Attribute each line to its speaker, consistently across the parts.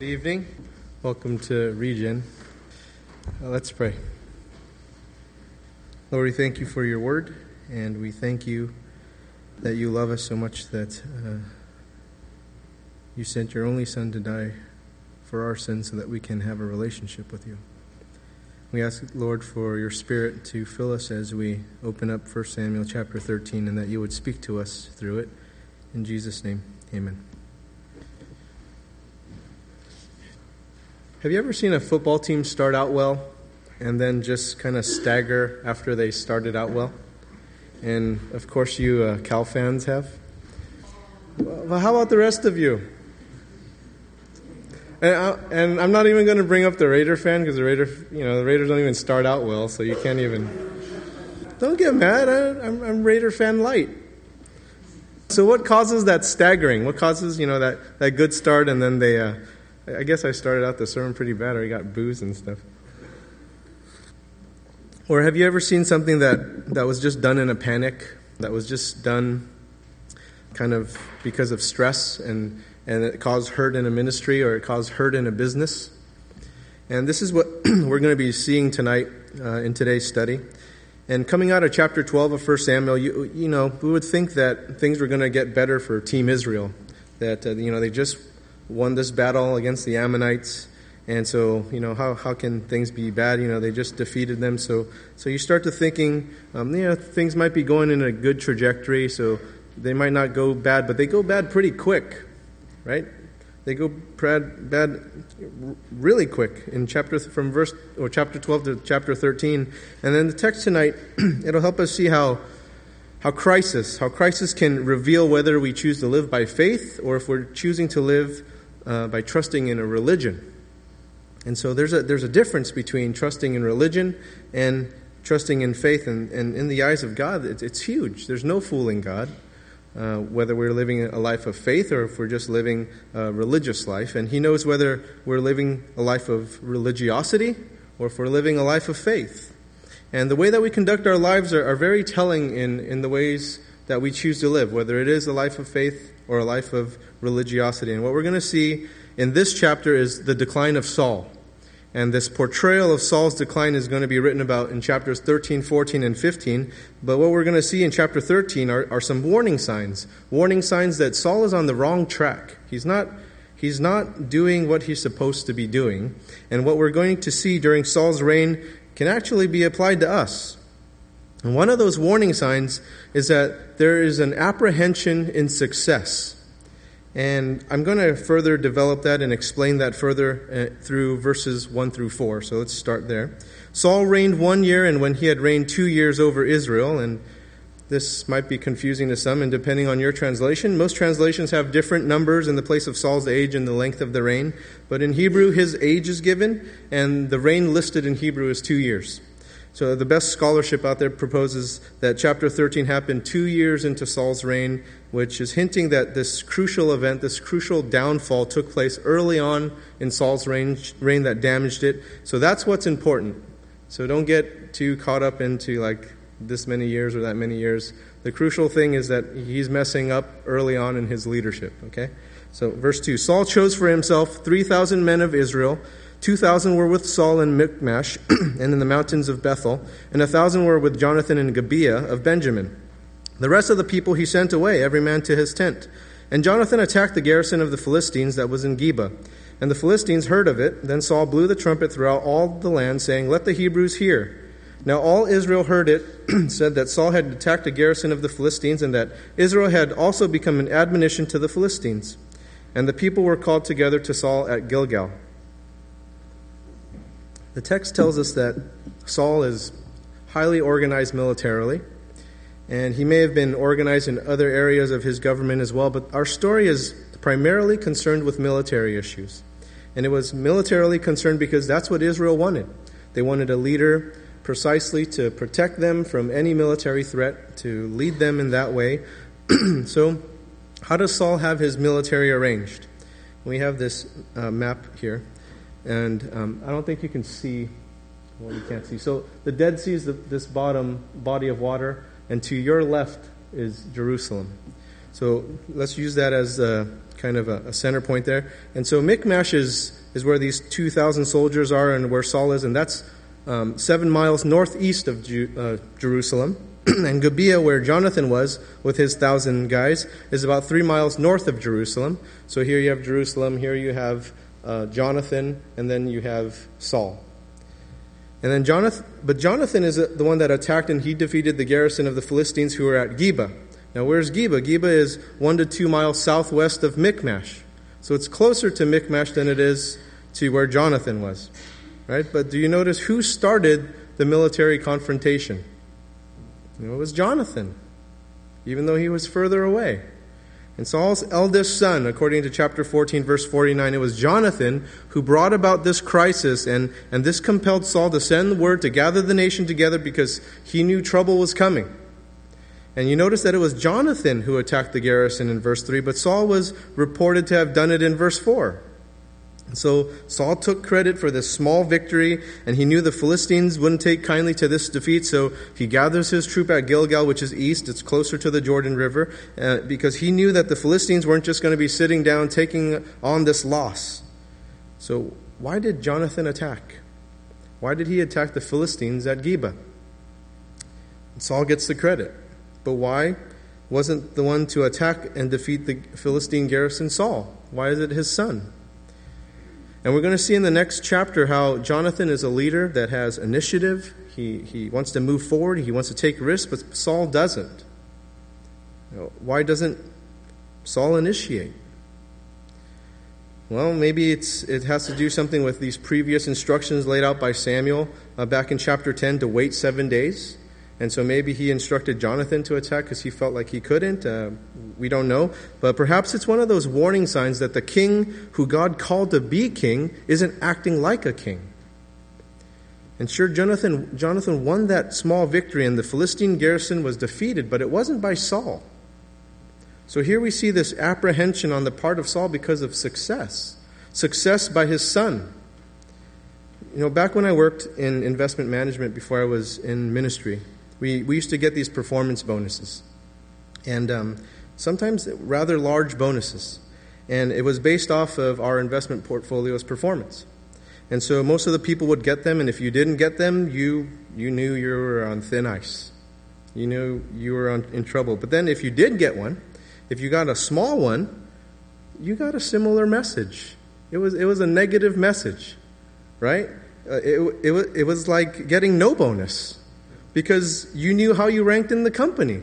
Speaker 1: Good evening. Welcome to Regen. Uh, let's pray. Lord, we thank you for your word, and we thank you that you love us so much that uh, you sent your only Son to die for our sins so that we can have a relationship with you. We ask, Lord, for your Spirit to fill us as we open up 1 Samuel chapter 13 and that you would speak to us through it. In Jesus' name, amen. Have you ever seen a football team start out well and then just kind of stagger after they started out well? And of course, you uh, Cal fans have. Well, how about the rest of you? And, I, and I'm not even going to bring up the Raider fan because the Raider, you know, the Raiders don't even start out well, so you can't even. Don't get mad. I, am I'm Raider fan light. So what causes that staggering? What causes you know that that good start and then they. Uh, I guess I started out the sermon pretty bad, or I got boos and stuff. Or have you ever seen something that, that was just done in a panic, that was just done kind of because of stress, and, and it caused hurt in a ministry or it caused hurt in a business? And this is what we're going to be seeing tonight uh, in today's study. And coming out of chapter 12 of 1 Samuel, you, you know, we would think that things were going to get better for Team Israel. That, uh, you know, they just won this battle against the Ammonites. And so, you know, how, how can things be bad? You know, they just defeated them. So, so you start to thinking, um, you know, things might be going in a good trajectory. So they might not go bad, but they go bad pretty quick, right? They go bad, bad really quick in chapter from verse or chapter 12 to chapter 13. And then the text tonight, it'll help us see how how crisis, how crisis can reveal whether we choose to live by faith or if we're choosing to live uh, by trusting in a religion. And so there's a, there's a difference between trusting in religion and trusting in faith. And, and in the eyes of God, it's, it's huge. There's no fooling God, uh, whether we're living a life of faith or if we're just living a religious life. And He knows whether we're living a life of religiosity or if we're living a life of faith. And the way that we conduct our lives are, are very telling in, in the ways that we choose to live, whether it is a life of faith or a life of religiosity. And what we're going to see in this chapter is the decline of Saul. And this portrayal of Saul's decline is going to be written about in chapters 13, 14, and 15. But what we're going to see in chapter 13 are, are some warning signs. Warning signs that Saul is on the wrong track. He's not, he's not doing what he's supposed to be doing. And what we're going to see during Saul's reign can actually be applied to us. And one of those warning signs is that there is an apprehension in success. And I'm going to further develop that and explain that further uh, through verses 1 through 4. So let's start there. Saul reigned one year, and when he had reigned two years over Israel, and this might be confusing to some, and depending on your translation, most translations have different numbers in the place of Saul's age and the length of the reign. But in Hebrew, his age is given, and the reign listed in Hebrew is two years. So the best scholarship out there proposes that chapter 13 happened two years into Saul's reign, which is hinting that this crucial event, this crucial downfall, took place early on in Saul's reign, reign that damaged it. So that's what's important. So don't get too caught up into like this many years or that many years. The crucial thing is that he's messing up early on in his leadership, okay? So, verse 2 Saul chose for himself 3,000 men of Israel 2,000 were with Saul in Michmash and in the mountains of Bethel, and a 1,000 were with Jonathan in Gibeah of Benjamin. The rest of the people he sent away, every man to his tent. And Jonathan attacked the garrison of the Philistines that was in Geba. And the Philistines heard of it. Then Saul blew the trumpet throughout all the land, saying, Let the Hebrews hear. Now all Israel heard it, said that Saul had attacked a garrison of the Philistines, and that Israel had also become an admonition to the Philistines. And the people were called together to Saul at Gilgal. The text tells us that Saul is highly organized militarily, and he may have been organized in other areas of his government as well, but our story is primarily concerned with military issues. And it was militarily concerned because that's what Israel wanted. They wanted a leader precisely to protect them from any military threat, to lead them in that way. so, how does Saul have his military arranged? We have this uh, map here. And um, I don't think you can see, well, you can't see. So the Dead Sea is the, this bottom body of water, and to your left is Jerusalem. So let's use that as a, kind of a, a center point there. And so Michmash is, is where these 2,000 soldiers are and where Saul is, and that's um, seven miles northeast of Ju- uh, Jerusalem. and Gibeah, where Jonathan was with his thousand guys, is about three miles north of Jerusalem. So here you have Jerusalem, here you have uh, Jonathan, and then you have Saul. And then Jonathan, but Jonathan is the one that attacked and he defeated the garrison of the Philistines who were at Geba. Now, where's Geba? Geba is one to two miles southwest of Michmash. So it's closer to Michmash than it is to where Jonathan was. Right? But do you notice who started the military confrontation? You know, it was Jonathan, even though he was further away. And Saul's eldest son, according to chapter 14, verse 49, it was Jonathan who brought about this crisis, and, and this compelled Saul to send word to gather the nation together because he knew trouble was coming. And you notice that it was Jonathan who attacked the garrison in verse 3, but Saul was reported to have done it in verse 4. So Saul took credit for this small victory, and he knew the Philistines wouldn't take kindly to this defeat. So he gathers his troop at Gilgal, which is east, it's closer to the Jordan River, uh, because he knew that the Philistines weren't just going to be sitting down taking on this loss. So why did Jonathan attack? Why did he attack the Philistines at Geba? Saul gets the credit. But why wasn't the one to attack and defeat the Philistine garrison Saul? Why is it his son? And we're going to see in the next chapter how Jonathan is a leader that has initiative. He, he wants to move forward, he wants to take risks, but Saul doesn't. You know, why doesn't Saul initiate? Well, maybe it's, it has to do something with these previous instructions laid out by Samuel uh, back in chapter 10 to wait seven days. And so maybe he instructed Jonathan to attack because he felt like he couldn't. Uh, we don't know. But perhaps it's one of those warning signs that the king who God called to be king isn't acting like a king. And sure, Jonathan, Jonathan won that small victory, and the Philistine garrison was defeated, but it wasn't by Saul. So here we see this apprehension on the part of Saul because of success success by his son. You know, back when I worked in investment management before I was in ministry, we, we used to get these performance bonuses. And um, sometimes rather large bonuses. And it was based off of our investment portfolio's performance. And so most of the people would get them, and if you didn't get them, you, you knew you were on thin ice. You knew you were on, in trouble. But then if you did get one, if you got a small one, you got a similar message. It was, it was a negative message, right? Uh, it, it, it was like getting no bonus because you knew how you ranked in the company.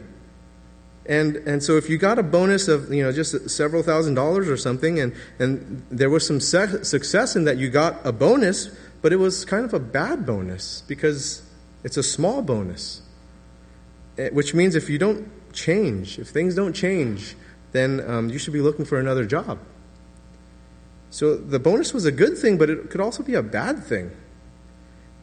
Speaker 1: And, and so if you got a bonus of you know just several thousand dollars or something and, and there was some se- success in that you got a bonus but it was kind of a bad bonus because it's a small bonus. Eh, which means if you don't change if things don't change then um, you should be looking for another job. So the bonus was a good thing but it could also be a bad thing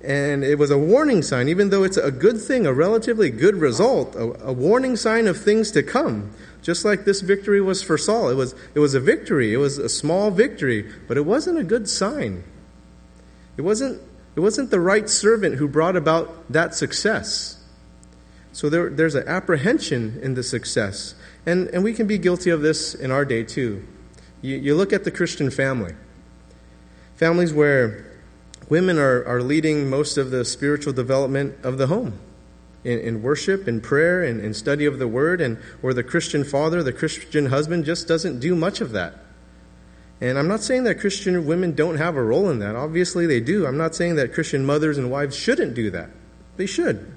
Speaker 1: and it was a warning sign, even though it's a good thing, a relatively good result, a, a, warning sign of things to come. Just like this victory was for Saul. It was, it was a victory, it was a small victory, but it wasn't a good sign. It wasn't, it wasn't the right servant who brought about that success. So there, there's an apprehension in the success. And, and we can be guilty of this in our day too. You, you look at the Christian family, families where women are, are leading most of the spiritual development of the home in, in worship and prayer and, and study of the word, and where the Christian father, the Christian husband, just doesn't do much of that. And I'm not saying that Christian women don't have a role in that. Obviously, they do. I'm not saying that Christian mothers and wives shouldn't do that. They should.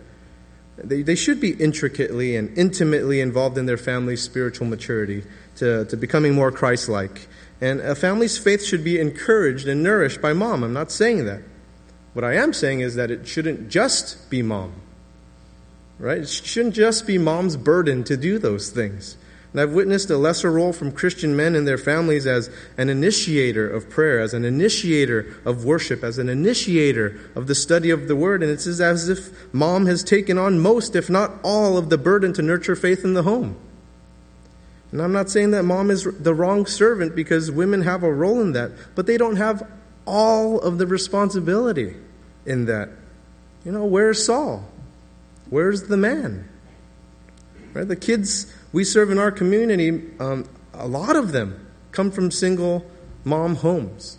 Speaker 1: They, they should be intricately and intimately involved in their family's spiritual maturity to, to becoming more Christ like and a family's faith should be encouraged and nourished by mom. I'm not saying that. What I am saying is that it shouldn't just be mom. Right? It shouldn't just be mom's burden to do those things. And I've witnessed a lesser role from Christian men and their families as an initiator of prayer, as an initiator of worship, as an initiator of the study of the Word. And it's as if mom has taken on most, if not all, of the burden to nurture faith in the home. And I'm not saying that mom is the wrong servant because women have a role in that, but they don't have all of the responsibility in that. You know, where's Saul? Where's the man? Right? The kids we serve in our community, um, a lot of them come from single mom homes.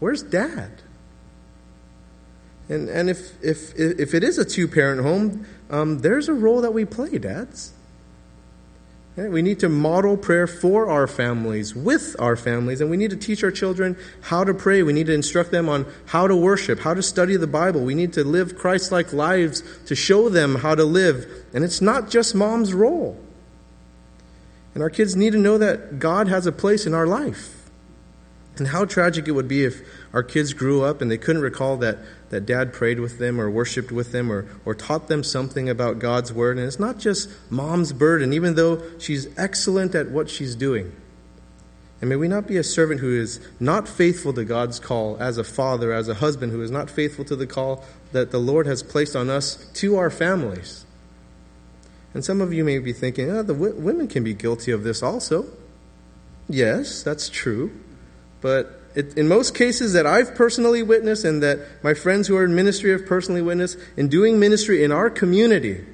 Speaker 1: Where's dad? And, and if, if, if it is a two parent home, um, there's a role that we play, dads. We need to model prayer for our families, with our families, and we need to teach our children how to pray. We need to instruct them on how to worship, how to study the Bible. We need to live Christ like lives to show them how to live. And it's not just mom's role. And our kids need to know that God has a place in our life. And how tragic it would be if our kids grew up and they couldn't recall that, that dad prayed with them or worshiped with them or, or taught them something about God's word. And it's not just mom's burden, even though she's excellent at what she's doing. And may we not be a servant who is not faithful to God's call as a father, as a husband, who is not faithful to the call that the Lord has placed on us to our families. And some of you may be thinking, oh, the w- women can be guilty of this also. Yes, that's true. But it, in most cases that I've personally witnessed and that my friends who are in ministry have personally witnessed, in doing ministry in our community,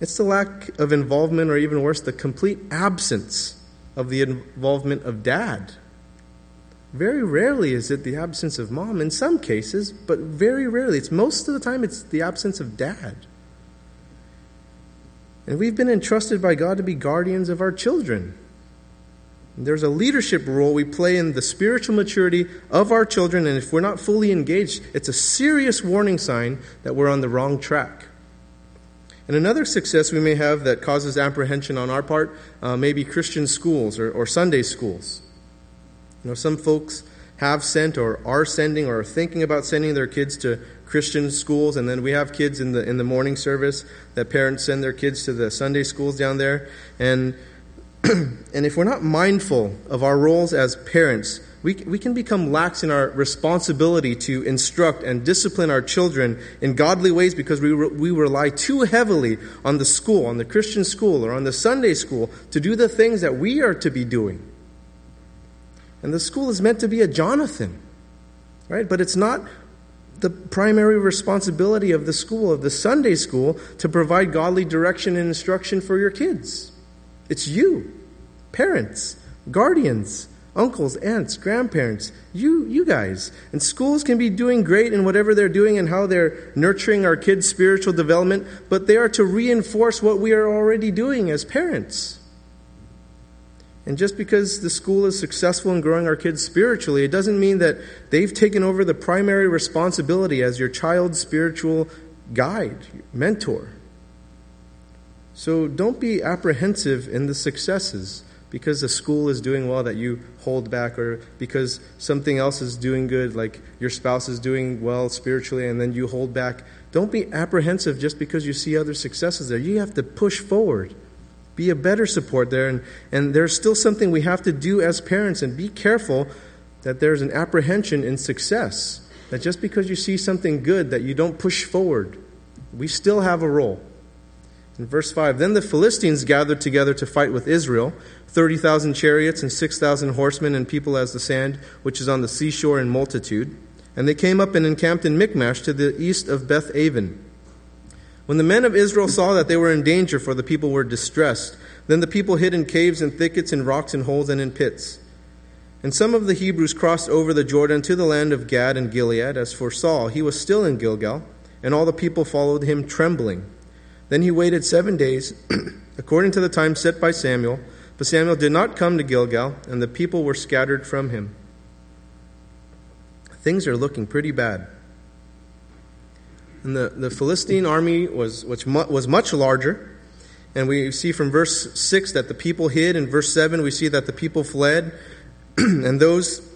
Speaker 1: it's the lack of involvement, or even worse, the complete absence of the involvement of dad. Very rarely is it the absence of mom, in some cases, but very rarely. It's most of the time it's the absence of dad. And we've been entrusted by God to be guardians of our children. There's a leadership role we play in the spiritual maturity of our children, and if we're not fully engaged, it's a serious warning sign that we're on the wrong track. And another success we may have that causes apprehension on our part uh, may be Christian schools or, or Sunday schools. You know, some folks have sent or are sending or are thinking about sending their kids to Christian schools, and then we have kids in the in the morning service that parents send their kids to the Sunday schools down there, and and if we're not mindful of our roles as parents, we, we can become lax in our responsibility to instruct and discipline our children in godly ways because we, re, we rely too heavily on the school, on the Christian school, or on the Sunday school to do the things that we are to be doing. And the school is meant to be a Jonathan, right? But it's not the primary responsibility of the school, of the Sunday school, to provide godly direction and instruction for your kids. It's you, parents, guardians, uncles, aunts, grandparents, you, you guys. And schools can be doing great in whatever they're doing and how they're nurturing our kids' spiritual development, but they are to reinforce what we are already doing as parents. And just because the school is successful in growing our kids spiritually, it doesn't mean that they've taken over the primary responsibility as your child's spiritual guide, mentor. So don't be apprehensive in the successes because the school is doing well that you hold back, or because something else is doing good, like your spouse is doing well spiritually, and then you hold back. Don't be apprehensive just because you see other successes there. You have to push forward. Be a better support there. And, and there's still something we have to do as parents, and be careful that there's an apprehension in success. That just because you see something good, that you don't push forward. We still have a role. In verse 5, then the Philistines gathered together to fight with Israel 30,000 chariots and 6,000 horsemen and people as the sand which is on the seashore in multitude. And they came up and encamped in Michmash to the east of Beth Aven. When the men of Israel saw that they were in danger, for the people were distressed, then the people hid in caves and thickets and rocks and holes and in pits. And some of the Hebrews crossed over the Jordan to the land of Gad and Gilead. As for Saul, he was still in Gilgal, and all the people followed him trembling. Then he waited seven days, according to the time set by Samuel. But Samuel did not come to Gilgal, and the people were scattered from him. Things are looking pretty bad. And the, the Philistine army was, which was much larger. And we see from verse 6 that the people hid. In verse 7, we see that the people fled. and those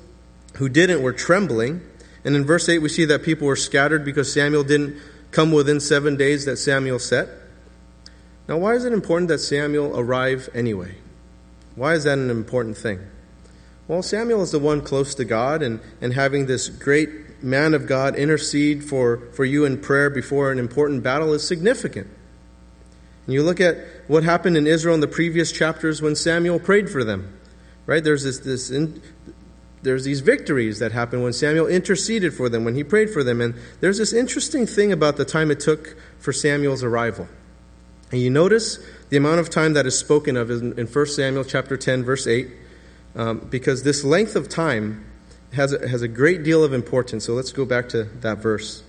Speaker 1: who didn't were trembling. And in verse 8, we see that people were scattered because Samuel didn't come within seven days that Samuel set. Now, why is it important that Samuel arrive anyway? Why is that an important thing? Well, Samuel is the one close to God, and, and having this great man of God intercede for, for you in prayer before an important battle is significant. And you look at what happened in Israel in the previous chapters when Samuel prayed for them. Right? There's this, this in, there's these victories that happen when Samuel interceded for them, when he prayed for them. And there's this interesting thing about the time it took for Samuel's arrival. And you notice the amount of time that is spoken of in, in 1 Samuel chapter 10, verse 8, um, because this length of time has a, has a great deal of importance. So let's go back to that verse.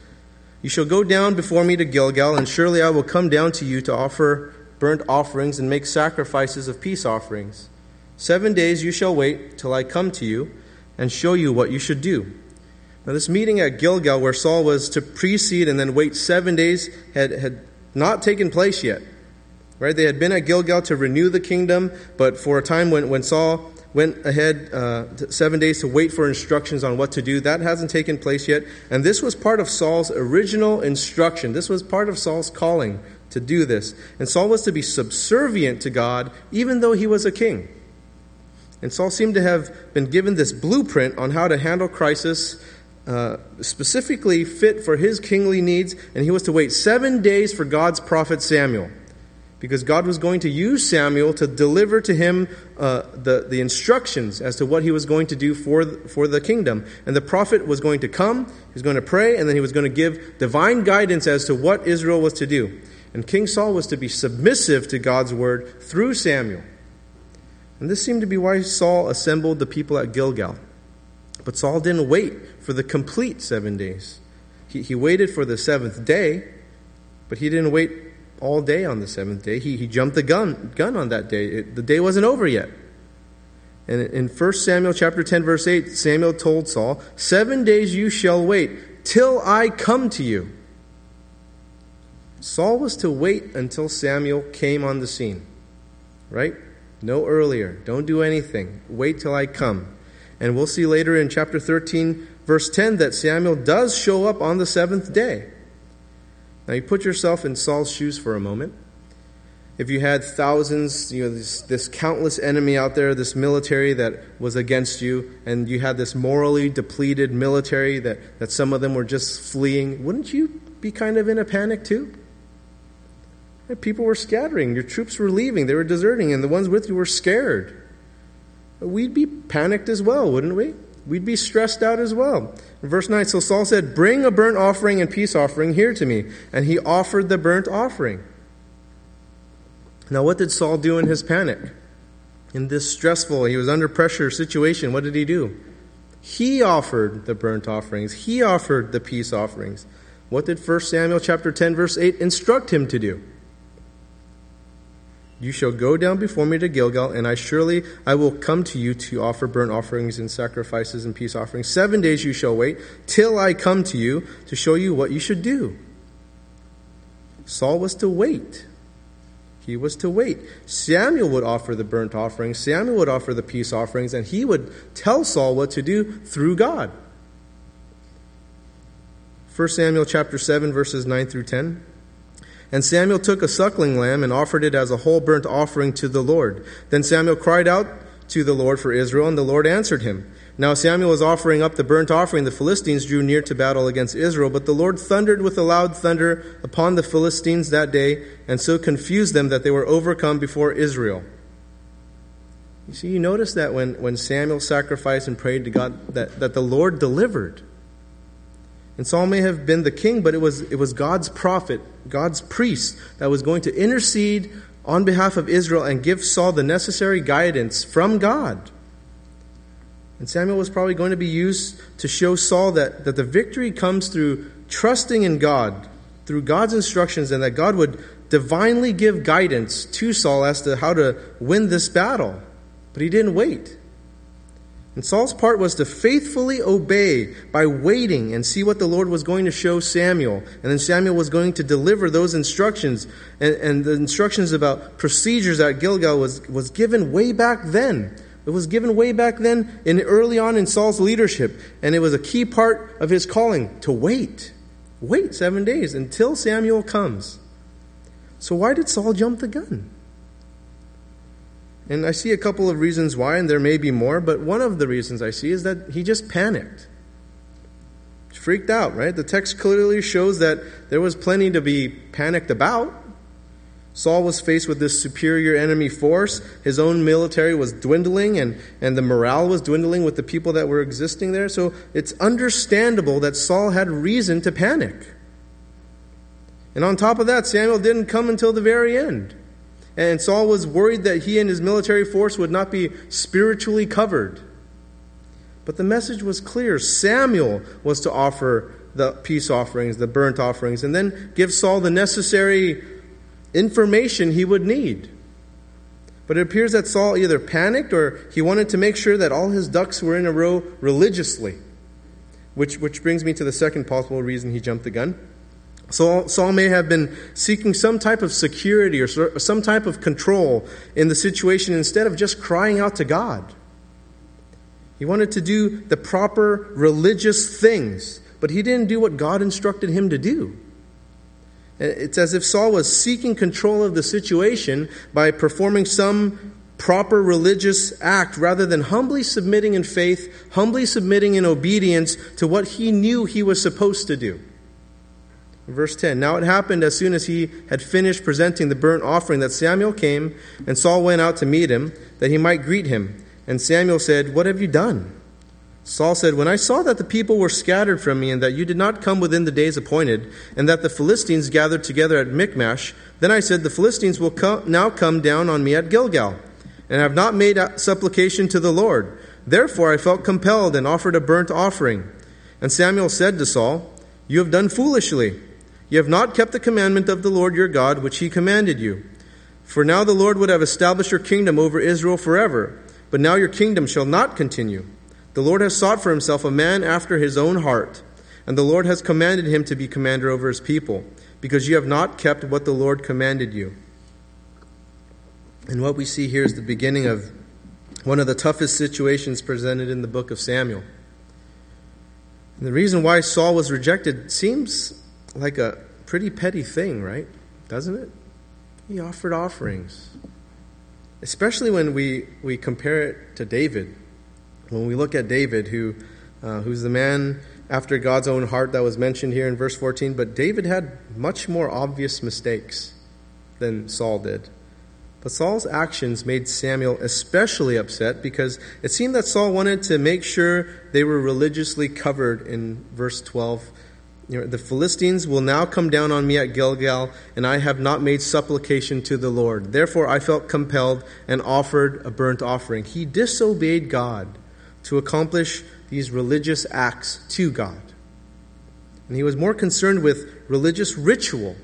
Speaker 1: You shall go down before me to Gilgal, and surely I will come down to you to offer burnt offerings and make sacrifices of peace offerings. Seven days you shall wait till I come to you and show you what you should do. Now, this meeting at Gilgal, where Saul was to precede and then wait seven days, had, had not taken place yet. Right? They had been at Gilgal to renew the kingdom, but for a time when, when Saul went ahead uh, seven days to wait for instructions on what to do. That hasn't taken place yet. And this was part of Saul's original instruction. This was part of Saul's calling to do this. And Saul was to be subservient to God, even though he was a king. And Saul seemed to have been given this blueprint on how to handle crisis, uh, specifically fit for his kingly needs. And he was to wait seven days for God's prophet Samuel because God was going to use Samuel to deliver to him uh, the, the instructions as to what he was going to do for the, for the kingdom. And the prophet was going to come, he was going to pray, and then he was going to give divine guidance as to what Israel was to do. And King Saul was to be submissive to God's word through Samuel. And this seemed to be why Saul assembled the people at Gilgal. But Saul didn't wait for the complete seven days. He, he waited for the seventh day, but he didn't wait all day on the seventh day. He, he jumped the gun, gun on that day. It, the day wasn't over yet. And in 1 Samuel chapter 10, verse 8, Samuel told Saul, Seven days you shall wait till I come to you. Saul was to wait until Samuel came on the scene. Right? No earlier. Don't do anything. Wait till I come. And we'll see later in chapter 13, verse 10, that Samuel does show up on the seventh day. Now, you put yourself in Saul's shoes for a moment. If you had thousands, you know, this, this countless enemy out there, this military that was against you, and you had this morally depleted military that, that some of them were just fleeing, wouldn't you be kind of in a panic too? People were scattering, your troops were leaving, they were deserting, and the ones with you were scared. We'd be panicked as well, wouldn't we? We'd be stressed out as well. Verse 9 So Saul said, Bring a burnt offering and peace offering here to me. And he offered the burnt offering. Now, what did Saul do in his panic? In this stressful, he was under pressure situation, what did he do? He offered the burnt offerings, he offered the peace offerings. What did 1 Samuel chapter 10 verse 8 instruct him to do? You shall go down before me to Gilgal, and I surely I will come to you to offer burnt offerings and sacrifices and peace offerings. Seven days you shall wait till I come to you to show you what you should do. Saul was to wait. He was to wait. Samuel would offer the burnt offerings, Samuel would offer the peace offerings, and he would tell Saul what to do through God. 1 Samuel chapter 7 verses 9 through 10. And Samuel took a suckling lamb and offered it as a whole burnt offering to the Lord. Then Samuel cried out to the Lord for Israel, and the Lord answered him. Now Samuel was offering up the burnt offering. The Philistines drew near to battle against Israel, but the Lord thundered with a loud thunder upon the Philistines that day, and so confused them that they were overcome before Israel. You see, you notice that when, when Samuel sacrificed and prayed to God, that, that the Lord delivered. And Saul may have been the king, but it was, it was God's prophet, God's priest, that was going to intercede on behalf of Israel and give Saul the necessary guidance from God. And Samuel was probably going to be used to show Saul that, that the victory comes through trusting in God, through God's instructions, and that God would divinely give guidance to Saul as to how to win this battle. But he didn't wait. And Saul's part was to faithfully obey by waiting and see what the Lord was going to show Samuel. And then Samuel was going to deliver those instructions. And, and the instructions about procedures at Gilgal was, was given way back then. It was given way back then in early on in Saul's leadership. And it was a key part of his calling to wait. Wait seven days until Samuel comes. So why did Saul jump the gun? And I see a couple of reasons why, and there may be more, but one of the reasons I see is that he just panicked. Freaked out, right? The text clearly shows that there was plenty to be panicked about. Saul was faced with this superior enemy force. His own military was dwindling, and, and the morale was dwindling with the people that were existing there. So it's understandable that Saul had reason to panic. And on top of that, Samuel didn't come until the very end. And Saul was worried that he and his military force would not be spiritually covered. But the message was clear. Samuel was to offer the peace offerings, the burnt offerings, and then give Saul the necessary information he would need. But it appears that Saul either panicked or he wanted to make sure that all his ducks were in a row religiously. Which, which brings me to the second possible reason he jumped the gun. Saul, Saul may have been seeking some type of security or some type of control in the situation instead of just crying out to God. He wanted to do the proper religious things, but he didn't do what God instructed him to do. It's as if Saul was seeking control of the situation by performing some proper religious act rather than humbly submitting in faith, humbly submitting in obedience to what he knew he was supposed to do. Verse 10 Now it happened as soon as he had finished presenting the burnt offering that Samuel came, and Saul went out to meet him, that he might greet him. And Samuel said, What have you done? Saul said, When I saw that the people were scattered from me, and that you did not come within the days appointed, and that the Philistines gathered together at Michmash, then I said, The Philistines will come, now come down on me at Gilgal, and have not made supplication to the Lord. Therefore I felt compelled and offered a burnt offering. And Samuel said to Saul, You have done foolishly. You have not kept the commandment of the Lord your God, which he commanded you. For now the Lord would have established your kingdom over Israel forever, but now your kingdom shall not continue. The Lord has sought for himself a man after his own heart, and the Lord has commanded him to be commander over his people, because you have not kept what the Lord commanded you. And what we see here is the beginning of one of the toughest situations presented in the book of Samuel. And the reason why Saul was rejected seems like a pretty petty thing, right? Doesn't it? He offered offerings. Especially when we, we compare it to David. When we look at David, who, uh, who's the man after God's own heart that was mentioned here in verse 14, but David had much more obvious mistakes than Saul did. But Saul's actions made Samuel especially upset because it seemed that Saul wanted to make sure they were religiously covered in verse 12. The Philistines will now come down on me at Gilgal, and I have not made supplication to the Lord. Therefore, I felt compelled and offered a burnt offering. He disobeyed God to accomplish these religious acts to God. And he was more concerned with religious ritual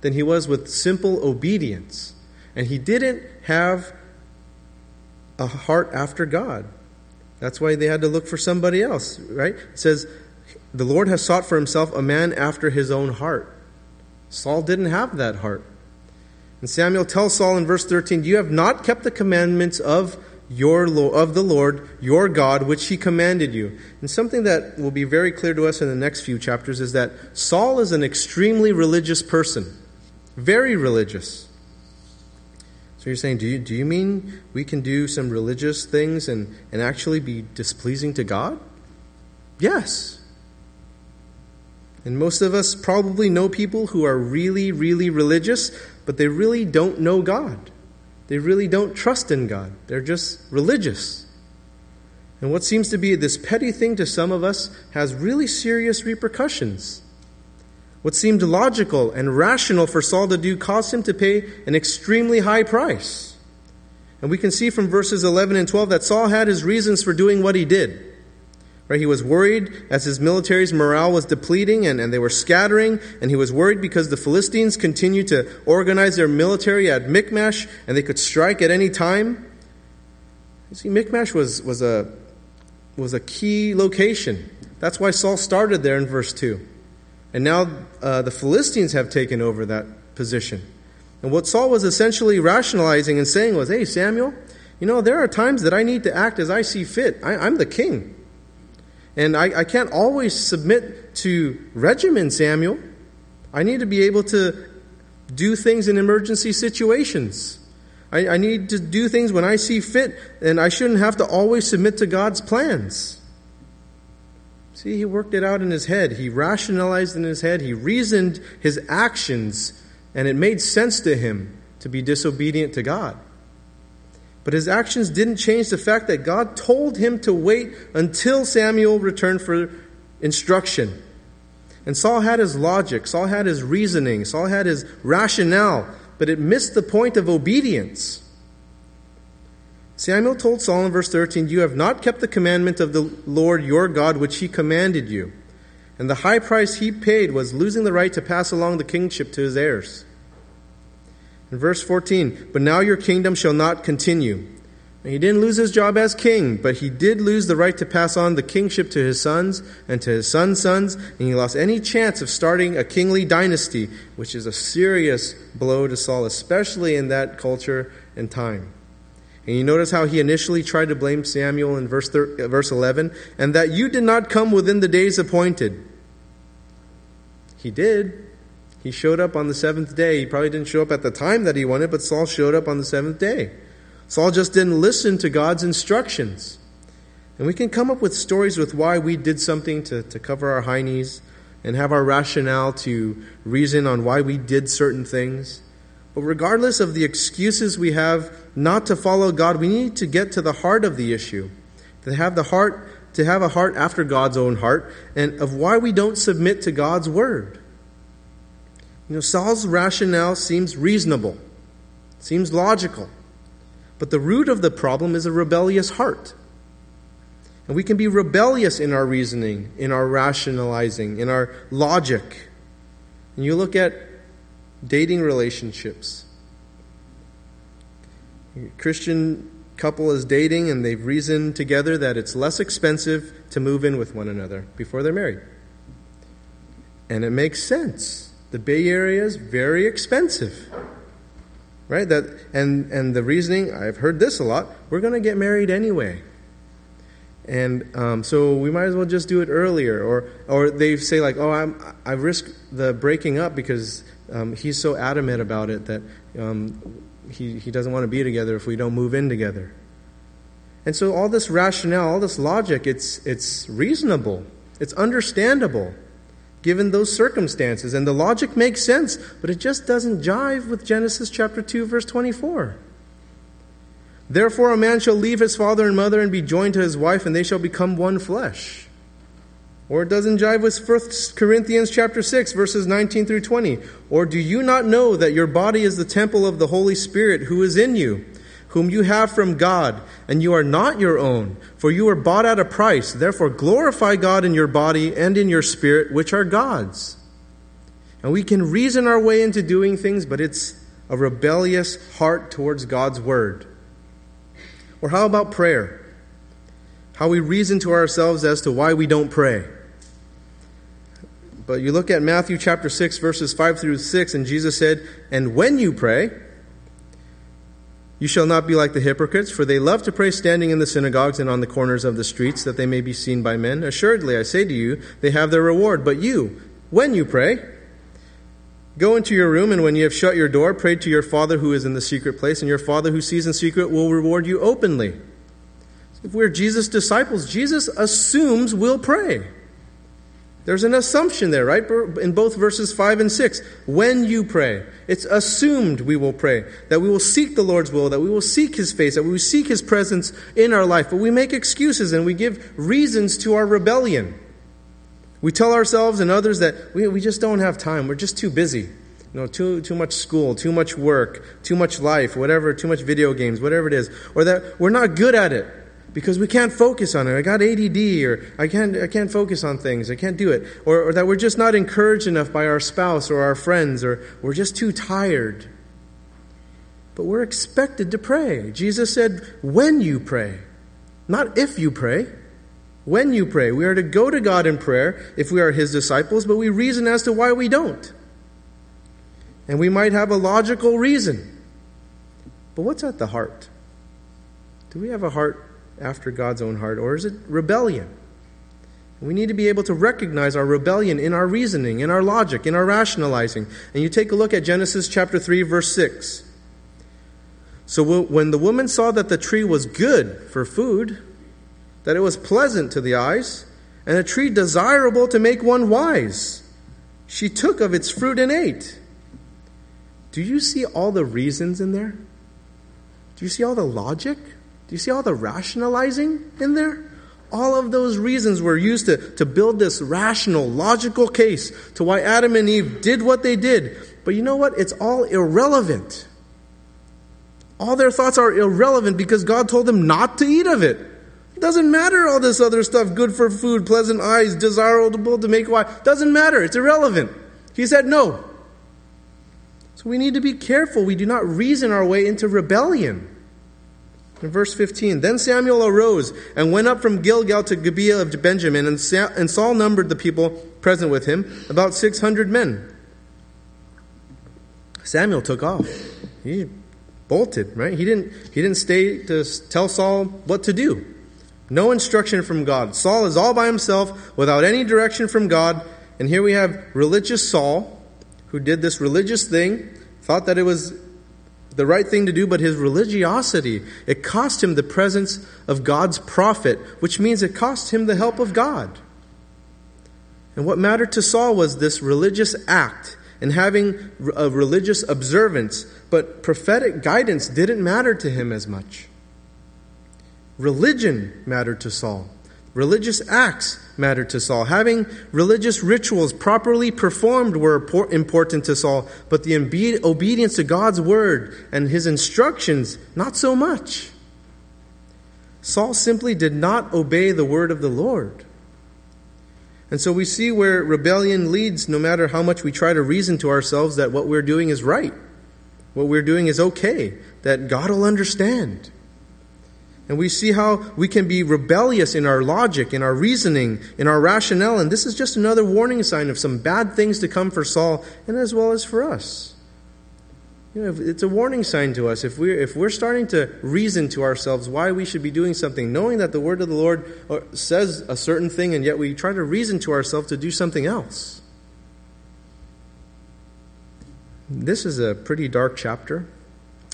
Speaker 1: than he was with simple obedience. And he didn't have a heart after God. That's why they had to look for somebody else, right? It says, The Lord has sought for himself a man after his own heart. Saul didn't have that heart. And Samuel tells Saul in verse 13, You have not kept the commandments of your of the Lord your God, which he commanded you. And something that will be very clear to us in the next few chapters is that Saul is an extremely religious person, very religious. So you're saying, do you, do you mean we can do some religious things and, and actually be displeasing to God? Yes. And most of us probably know people who are really, really religious, but they really don't know God. They really don't trust in God. They're just religious. And what seems to be this petty thing to some of us has really serious repercussions. What seemed logical and rational for Saul to do caused him to pay an extremely high price. And we can see from verses 11 and 12 that Saul had his reasons for doing what he did. Right? He was worried as his military's morale was depleting and, and they were scattering, and he was worried because the Philistines continued to organize their military at Michmash and they could strike at any time. You see, Michmash was, was, a, was a key location. That's why Saul started there in verse 2. And now uh, the Philistines have taken over that position. And what Saul was essentially rationalizing and saying was, hey, Samuel, you know, there are times that I need to act as I see fit. I, I'm the king. And I, I can't always submit to regimen, Samuel. I need to be able to do things in emergency situations. I, I need to do things when I see fit, and I shouldn't have to always submit to God's plans. See, he worked it out in his head. He rationalized in his head. He reasoned his actions, and it made sense to him to be disobedient to God. But his actions didn't change the fact that God told him to wait until Samuel returned for instruction. And Saul had his logic, Saul had his reasoning, Saul had his rationale, but it missed the point of obedience. Samuel told Saul in verse 13, You have not kept the commandment of the Lord your God, which he commanded you. And the high price he paid was losing the right to pass along the kingship to his heirs. In verse 14, But now your kingdom shall not continue. And he didn't lose his job as king, but he did lose the right to pass on the kingship to his sons and to his sons' sons, and he lost any chance of starting a kingly dynasty, which is a serious blow to Saul, especially in that culture and time. And you notice how he initially tried to blame Samuel in verse, thir- uh, verse 11, and that you did not come within the days appointed. He did. He showed up on the seventh day. He probably didn't show up at the time that he wanted, but Saul showed up on the seventh day. Saul just didn't listen to God's instructions. And we can come up with stories with why we did something to, to cover our high knees and have our rationale to reason on why we did certain things. But regardless of the excuses we have not to follow God, we need to get to the heart of the issue. To have the heart to have a heart after God's own heart and of why we don't submit to God's word. You know, Saul's rationale seems reasonable, seems logical. But the root of the problem is a rebellious heart. And we can be rebellious in our reasoning, in our rationalizing, in our logic. And you look at dating relationships. A Christian couple is dating and they've reasoned together that it's less expensive to move in with one another before they're married. And it makes sense. The Bay Area is very expensive right? That and and the reasoning I've heard this a lot. We're going to get married anyway, and um, so we might as well just do it earlier. Or or they say like, oh, I'm I risk the breaking up because um, he's so adamant about it that um, he he doesn't want to be together if we don't move in together. And so all this rationale, all this logic, it's it's reasonable, it's understandable given those circumstances. And the logic makes sense, but it just doesn't jive with Genesis chapter 2, verse 24. Therefore, a man shall leave his father and mother and be joined to his wife, and they shall become one flesh. Or it doesn't jive with 1 Corinthians chapter 6 verses 19 through 20. Or do you not know that your body is the temple of the Holy Spirit who is in you, whom you have from God, and you are not your own, for you were bought at a price. Therefore, glorify God in your body and in your spirit, which are God's. And we can reason our way into doing things, but it's a rebellious heart towards God's word. Or how about prayer? How we reason to ourselves as to why we don't pray. But you look at Matthew chapter 6, verses 5 through 6, and Jesus said, And when you pray, you shall not be like the hypocrites, for they love to pray standing in the synagogues and on the corners of the streets, that they may be seen by men. Assuredly, I say to you, they have their reward. But you, when you pray, go into your room, and when you have shut your door, pray to your Father who is in the secret place, and your Father who sees in secret will reward you openly. If we're Jesus' disciples, Jesus assumes we'll pray. There's an assumption there, right? In both verses 5 and 6. When you pray, it's assumed we will pray, that we will seek the Lord's will, that we will seek His face, that we will seek His presence in our life. But we make excuses and we give reasons to our rebellion. We tell ourselves and others that we, we just don't have time. We're just too busy. You know, too, too much school, too much work, too much life, whatever, too much video games, whatever it is. Or that we're not good at it because we can't focus on it. I got ADD, or I can't, I can't focus on things. I can't do it. Or, or that we're just not encouraged enough by our spouse or our friends, or we're just too tired. But we're expected to pray. Jesus said, when you pray, not if you pray. When you pray, we are to go to God in prayer if we are His disciples, but we reason as to why we don't. And we might have a logical reason. But what's at the heart? Do we have a heart after God's own heart, or is it rebellion? We need to be able to recognize our rebellion in our reasoning, in our logic, in our rationalizing. And you take a look at Genesis chapter 3, verse 6. So when the woman saw that the tree was good for food, that it was pleasant to the eyes, and a tree desirable to make one wise, she took of its fruit and ate. Do you see all the reasons in there? Do you see all the logic? Do you see all the rationalizing in there? All of those reasons were used to, to build this rational, logical case to why Adam and Eve did what they did. But you know what? It's all irrelevant. All their thoughts are irrelevant because God told them not to eat of it. It doesn't matter all this other stuff, good for food, pleasant eyes, desirable to make wise. Doesn't matter. It's irrelevant. He said no. So we need to be careful. We do not reason our way into rebellion. In verse 15, then Samuel arose and went up from Gilgal to Gibeah of Benjamin, and, Saul numbered the people present with him, about 600 men. Samuel took off. He bolted, right? He didn't, he didn't stay to tell Saul what to do. No instruction from God. Saul is all by himself without any direction from God. And here we have religious Saul, who did this religious thing, thought that it was the right thing to do, but his religiosity, it cost him the presence of God's prophet, which means it cost him the help of God. And what mattered to Saul was this religious act and having a religious observance, but prophetic guidance didn't matter to him as much. Religion mattered to Saul. Religious acts mattered to Saul. Having religious rituals properly performed were important to Saul, but the obedience to God's word and his instructions, not so much. Saul simply did not obey the word of the Lord. And so we see where rebellion leads, no matter how much we try to reason to ourselves that what we're doing is right, what we're doing is okay, that God will understand. And we see how we can be rebellious in our logic, in our reasoning, in our rationale. And this is just another warning sign of some bad things to come for Saul and as well as for us. You know, it's a warning sign to us. If we're, if we're starting to reason to ourselves why we should be doing something, knowing that the word of the Lord uh, says a certain thing, and yet we try to reason to ourselves to do something else. This is a pretty dark chapter.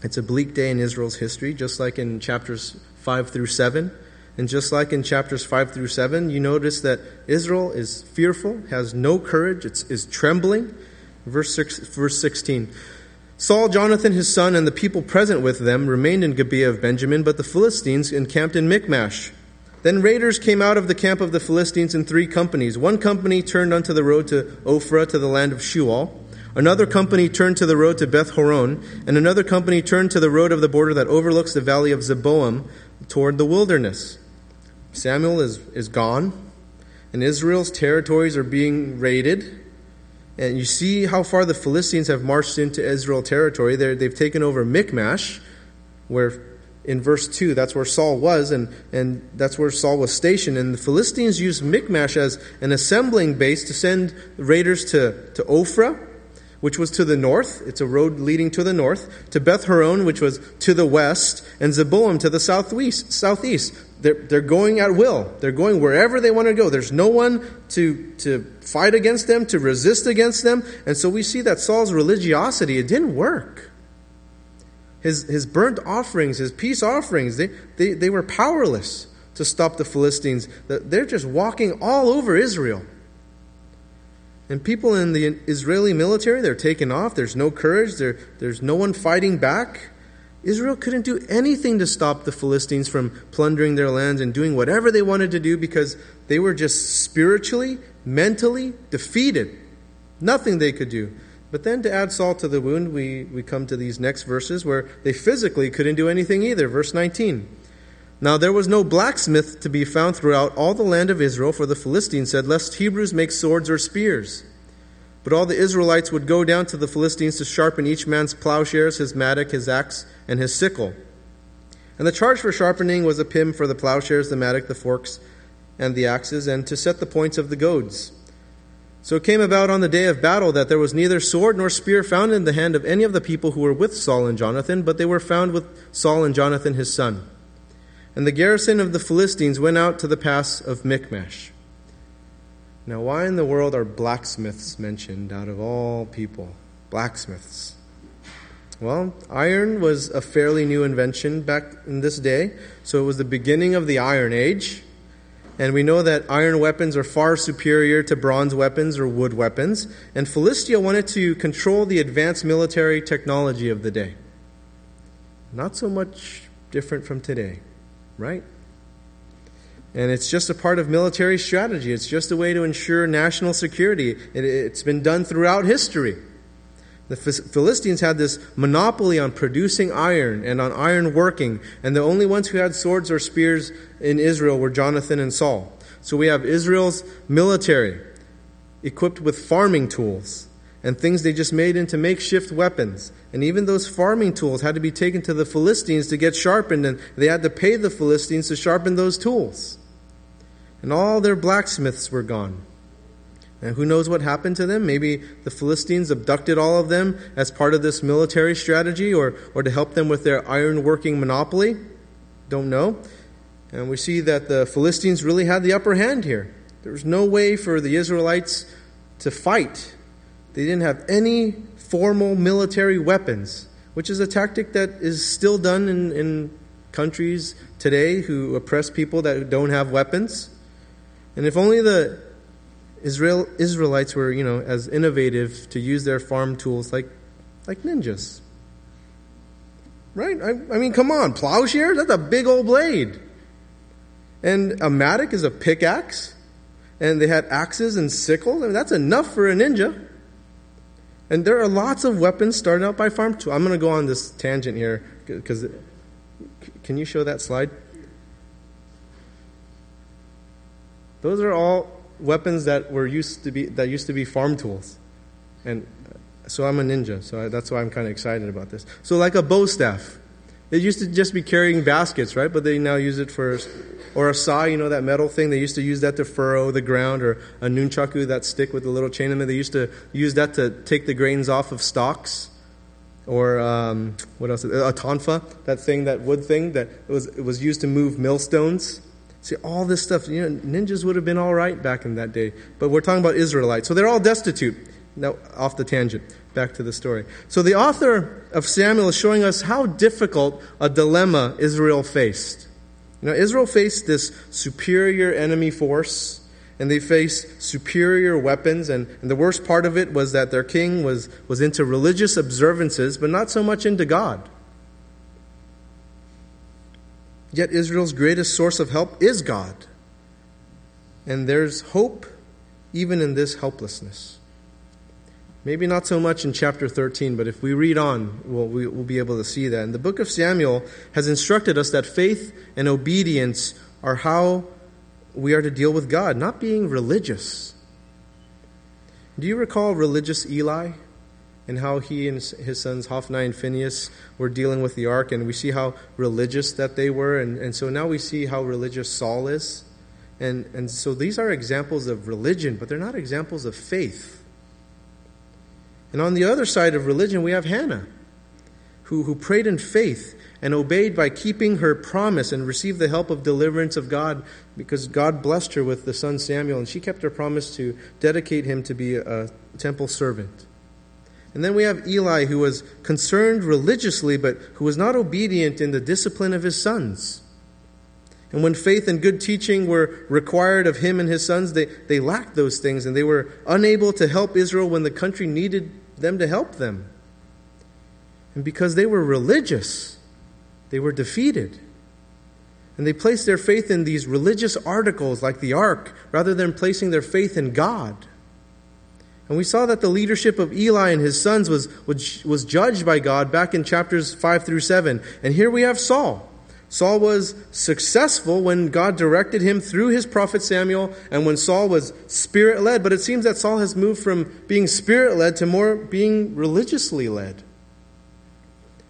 Speaker 1: It's a bleak day in Israel's history, just like in chapters 5 through 7. And just like in chapters 5 through 7, you notice that Israel is fearful, has no courage, it's, is trembling. Verse, six, verse 16. Saul, Jonathan, his son, and the people present with them remained in Gibeah of Benjamin, but the Philistines encamped in Michmash. Then raiders came out of the camp of the Philistines in three companies. One company turned unto the road to Ophrah to the land of Shual. Another company turned to the road to Beth Horon, and another company turned to the road of the border that overlooks the valley of Zeboim toward the wilderness. Samuel is, is gone, and Israel's territories are being raided. And you see how far the Philistines have marched into Israel territory. they they've taken over Michmash, where in verse 2, that's where Saul was, and, and that's where Saul was stationed. And the Philistines used Michmash as an assembling base to send raiders to, to Ophrah, which was to the north. It's a road leading to the north. To Beth Horon, which was to the west. And Zeboim to the southeast. southeast. They're, they're going at will. They're going wherever they want to go. There's no one to, to fight against them, to resist against them. And so we see that Saul's religiosity, it didn't work. His, his burnt offerings, his peace offerings, they, they, they were powerless to stop the Philistines. They're just walking all over Israel. And people in the Israeli military, they're taken off. There's no courage. There, there's no one fighting back. Israel couldn't do anything to stop the Philistines from plundering their lands and doing whatever they wanted to do because they were just spiritually, mentally defeated. Nothing they could do. But then to add salt to the wound, we, we come to these next verses where they physically couldn't do anything either. Verse 19. Now there was no blacksmith to be found throughout all the land of Israel, for the Philistines said, Lest Hebrews make swords or spears. But all the Israelites would go down to the Philistines to sharpen each man's plowshares, his mattock, his axe, and his sickle. And the charge for sharpening was a pim for the plowshares, the mattock, the forks, and the axes, and to set the points of the goads. So it came about on the day of battle that there was neither sword nor spear found in the hand of any of the people who were with Saul and Jonathan, but they were found with Saul and Jonathan his son. And the garrison of the Philistines went out to the pass of Michmash. Now, why in the world are blacksmiths mentioned out of all people? Blacksmiths. Well, iron was a fairly new invention back in this day, so it was the beginning of the Iron Age. And we know that iron weapons are far superior to bronze weapons or wood weapons. And Philistia wanted to control the advanced military technology of the day. Not so much different from today right? And it's just a part of military strategy. It's just a way to ensure national security. It, has been done throughout history. The Philistines had this monopoly on producing iron and on iron working, and the only ones who had swords or spears in Israel were Jonathan and Saul. So we have Israel's military equipped with farming tools and things they just made into makeshift weapons. And even those farming tools had to be taken to the Philistines to get sharpened, and they had to pay the Philistines to sharpen those tools. And all their blacksmiths were gone. And who knows what happened to them? Maybe the Philistines abducted all of them as part of this military strategy or, or to help them with their iron working monopoly. Don't know. And we see that the Philistines really had the upper hand here. There was no way for the Israelites to fight. They didn't have any formal military weapons, which is a tactic that is still done in, in countries today who oppress people that don't have weapons. And if only the Israel, Israelites were, you know, as innovative to use their farm tools like, like ninjas. Right? I, I mean, come on, plowshare? That's a big old blade. And a mattock is a pickaxe. And they had axes and sickles. I mean, that's enough for a ninja. And there are lots of weapons started out by farm tools. I'm going to go on this tangent here because can you show that slide? Those are all weapons that were used to be that used to be farm tools, and uh, so I'm a ninja. So I, that's why I'm kind of excited about this. So like a bow staff, it used to just be carrying baskets, right? But they now use it for, or a saw, you know that metal thing. They used to use that to furrow the ground, or a nunchaku, that stick with the little chain in it. They used to use that to take the grains off of stalks. Or um, what else? A tonfa, that thing, that wood thing that was was used to move millstones. See, all this stuff, you know, ninjas would have been all right back in that day. But we're talking about Israelites. So they're all destitute. Now, off the tangent, back to the story. So the author of Samuel is showing us how difficult a dilemma Israel faced. Know, Israel faced this superior enemy force, and they faced superior weapons, and, and the worst part of it was that their king was, was into religious observances, but not so much into God. Yet Israel's greatest source of help is God. And there's hope even in this helplessness. Maybe not so much in chapter 13, but if we read on, we'll, we'll be able to see that. And the book of Samuel has instructed us that faith and obedience are how we are to deal with God, not being religious. Do you recall religious Eli? and how he and his sons Hophni and Phinehas were dealing with the ark, and we see how religious that they were, and, and so now we see how religious Saul is. And, and so these are examples of religion, but they're not examples of faith. And on the other side of religion, we have Hannah, who, who prayed in faith and obeyed by keeping her promise and received the help of deliverance of God because God blessed her with the son Samuel, and she kept her promise to dedicate him to be a temple servant. And then we have Eli, who was concerned religiously, but who was not obedient in the discipline of his sons. And when faith and good teaching were required of him and his sons, they, they lacked those things, and they were unable to help Israel when the country needed them to help them. And because they were religious, they were defeated. And they placed their faith in these religious articles like the ark rather than placing their faith in God. And we saw that the leadership of Eli and his sons was, was judged by God back in chapters 5 through 7. And here we have Saul. Saul was successful when God directed him through his prophet Samuel and when Saul was spirit led. But it seems that Saul has moved from being spirit led to more being religiously led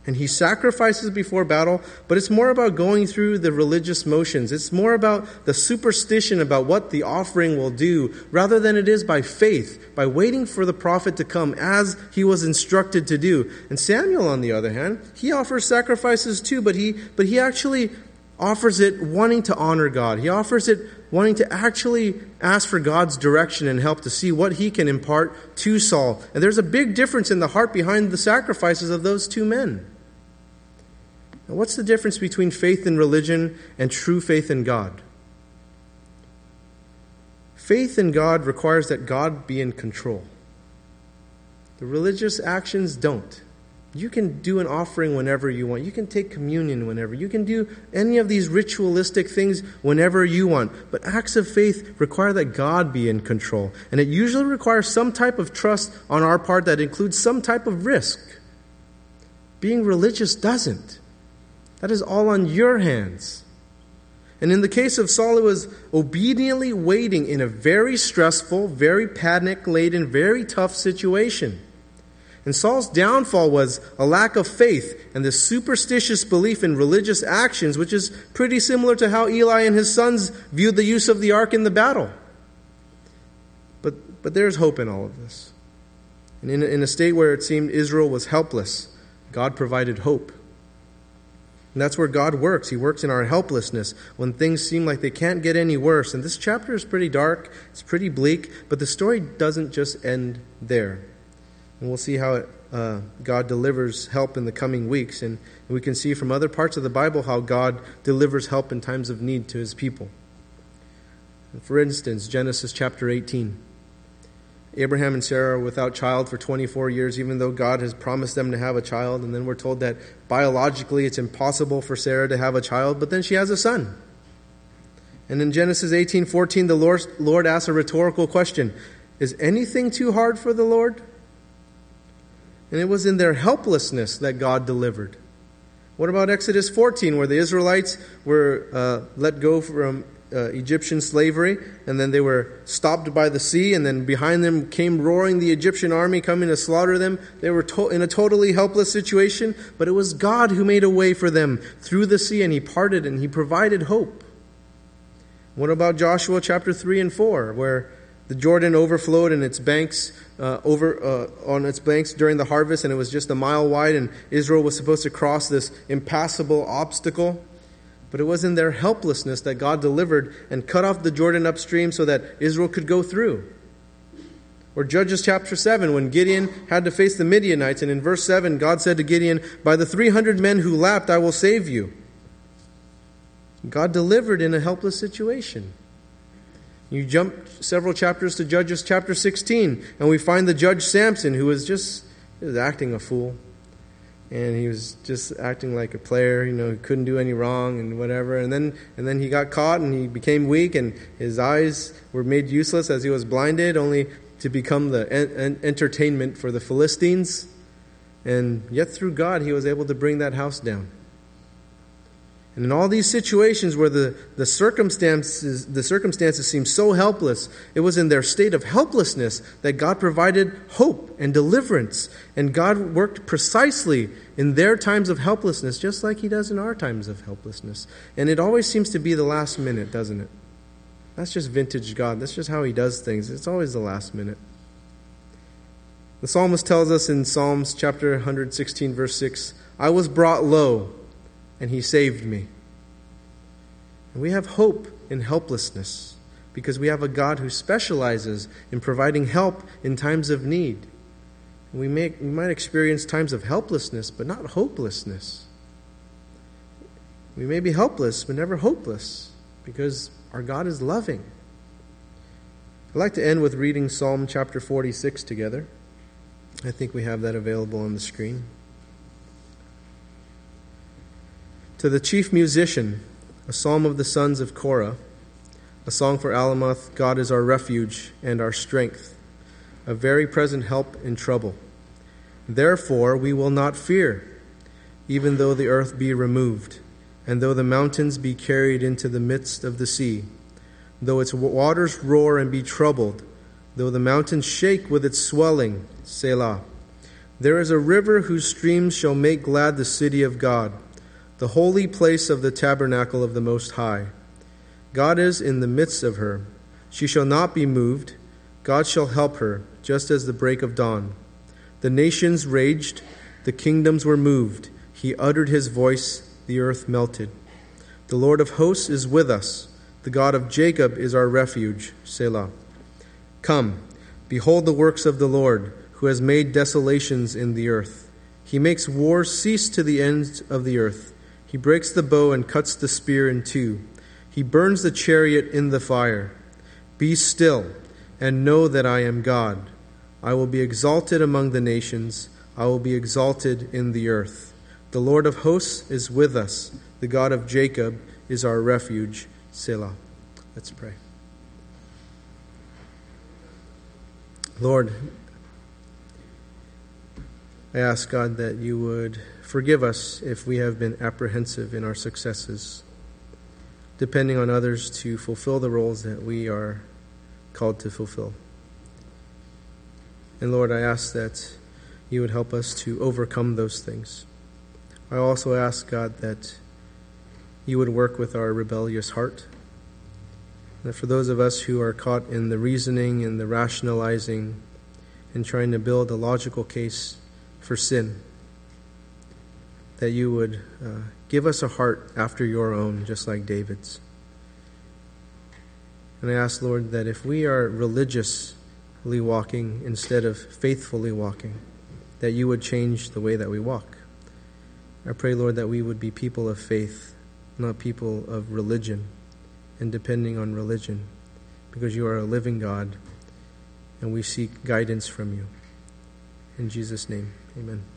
Speaker 1: and he sacrifices before battle, but it's more about going through the religious motions. It's more about the superstition about what the offering will do rather than it is by faith, by waiting for the prophet to come as he was instructed to do. And Samuel, on the other hand, he offers sacrifices too, but he, but he actually offers it wanting to honor God. He offers it wanting to actually ask for God's direction and help to see what he can impart to Saul. And there's a big difference in the heart behind the sacrifices of those two men. Now, what's the difference between faith in religion and true faith in God? Faith in God requires that God be in control. The religious actions don't. You can do an offering whenever you want. You can take communion whenever. You can do any of these ritualistic things whenever you want. But acts of faith require that God be in control. And it usually requires some type of trust on our part that includes some type of risk. Being religious doesn't. That is all on your hands. And in the case of Saul, it was obediently waiting in a very stressful, very panic laden, very tough situation. And Saul's downfall was a lack of faith and the superstitious belief in religious actions, which is pretty similar to how Eli and his sons viewed the use of the ark in the battle. But, but there's hope in all of this. And in, in a state where it seemed Israel was helpless, God provided hope. And that's where God works. He works in our helplessness when things seem like they can't get any worse. And this chapter is pretty dark, it's pretty bleak, but the story doesn't just end there. And we'll see how it, uh, God delivers help in the coming weeks. And we can see from other parts of the Bible how God delivers help in times of need to his people. For instance, Genesis chapter 18. Abraham and Sarah are without child for 24 years, even though God has promised them to have a child. And then we're told that biologically it's impossible for Sarah to have a child, but then she has a son. And in Genesis 18:14, the Lord, Lord asks a rhetorical question: Is anything too hard for the Lord? And it was in their helplessness that God delivered. What about Exodus 14, where the Israelites were uh, let go from uh, Egyptian slavery, and then they were stopped by the sea, and then behind them came roaring the Egyptian army coming to slaughter them? They were to- in a totally helpless situation, but it was God who made a way for them through the sea, and He parted and He provided hope. What about Joshua chapter 3 and 4, where the Jordan overflowed and its banks uh, over uh, on its banks during the harvest, and it was just a mile wide, and Israel was supposed to cross this impassable obstacle. But it was in their helplessness that God delivered and cut off the Jordan upstream so that Israel could go through. Or Judges chapter 7, when Gideon had to face the Midianites, and in verse 7, God said to Gideon, By the 300 men who lapped, I will save you. God delivered in a helpless situation. You jump several chapters to Judges chapter 16, and we find the judge Samson, who was just was acting a fool. And he was just acting like a player, you know, he couldn't do any wrong and whatever. And then, and then he got caught and he became weak, and his eyes were made useless as he was blinded, only to become the en- entertainment for the Philistines. And yet, through God, he was able to bring that house down. And in all these situations where the, the, circumstances, the circumstances seem so helpless, it was in their state of helplessness that God provided hope and deliverance. And God worked precisely in their times of helplessness, just like He does in our times of helplessness. And it always seems to be the last minute, doesn't it? That's just vintage God. That's just how He does things. It's always the last minute. The psalmist tells us in Psalms chapter 116, verse 6 I was brought low and he saved me. And we have hope in helplessness because we have a God who specializes in providing help in times of need. We, may, we might experience times of helplessness, but not hopelessness. We may be helpless, but never hopeless because our God is loving. I'd like to end with reading Psalm chapter 46 together. I think we have that available on the screen. To the chief musician, a psalm of the sons of Korah, a song for Alamoth God is our refuge and our strength, a very present help in trouble. Therefore we will not fear, even though the earth be removed, and though the mountains be carried into the midst of the sea, though its waters roar and be troubled, though the mountains shake with its swelling. Selah. There is a river whose streams shall make glad the city of God the holy place of the tabernacle of the Most High. God is in the midst of her. She shall not be moved. God shall help her, just as the break of dawn. The nations raged, the kingdoms were moved. He uttered his voice, the earth melted. The Lord of hosts is with us. The God of Jacob is our refuge. Selah. Come, behold the works of the Lord, who has made desolations in the earth. He makes war cease to the ends of the earth. He breaks the bow and cuts the spear in two. He burns the chariot in the fire. Be still and know that I am God. I will be exalted among the nations. I will be exalted in the earth. The Lord of hosts is with us. The God of Jacob is our refuge. Selah. Let's pray. Lord, I ask God that you would forgive us if we have been apprehensive in our successes, depending on others to fulfill the roles that we are called to fulfill. And Lord, I ask that you would help us to overcome those things. I also ask, God, that you would work with our rebellious heart. That for those of us who are caught in the reasoning and the rationalizing and trying to build a logical case for sin, that you would uh, give us a heart after your own, just like David's. And I ask, Lord, that if we are religiously walking instead of faithfully walking, that you would change the way that we walk. I pray, Lord, that we would be people of faith, not people of religion and depending on religion, because you are a living God and we seek guidance from you. In Jesus' name, amen.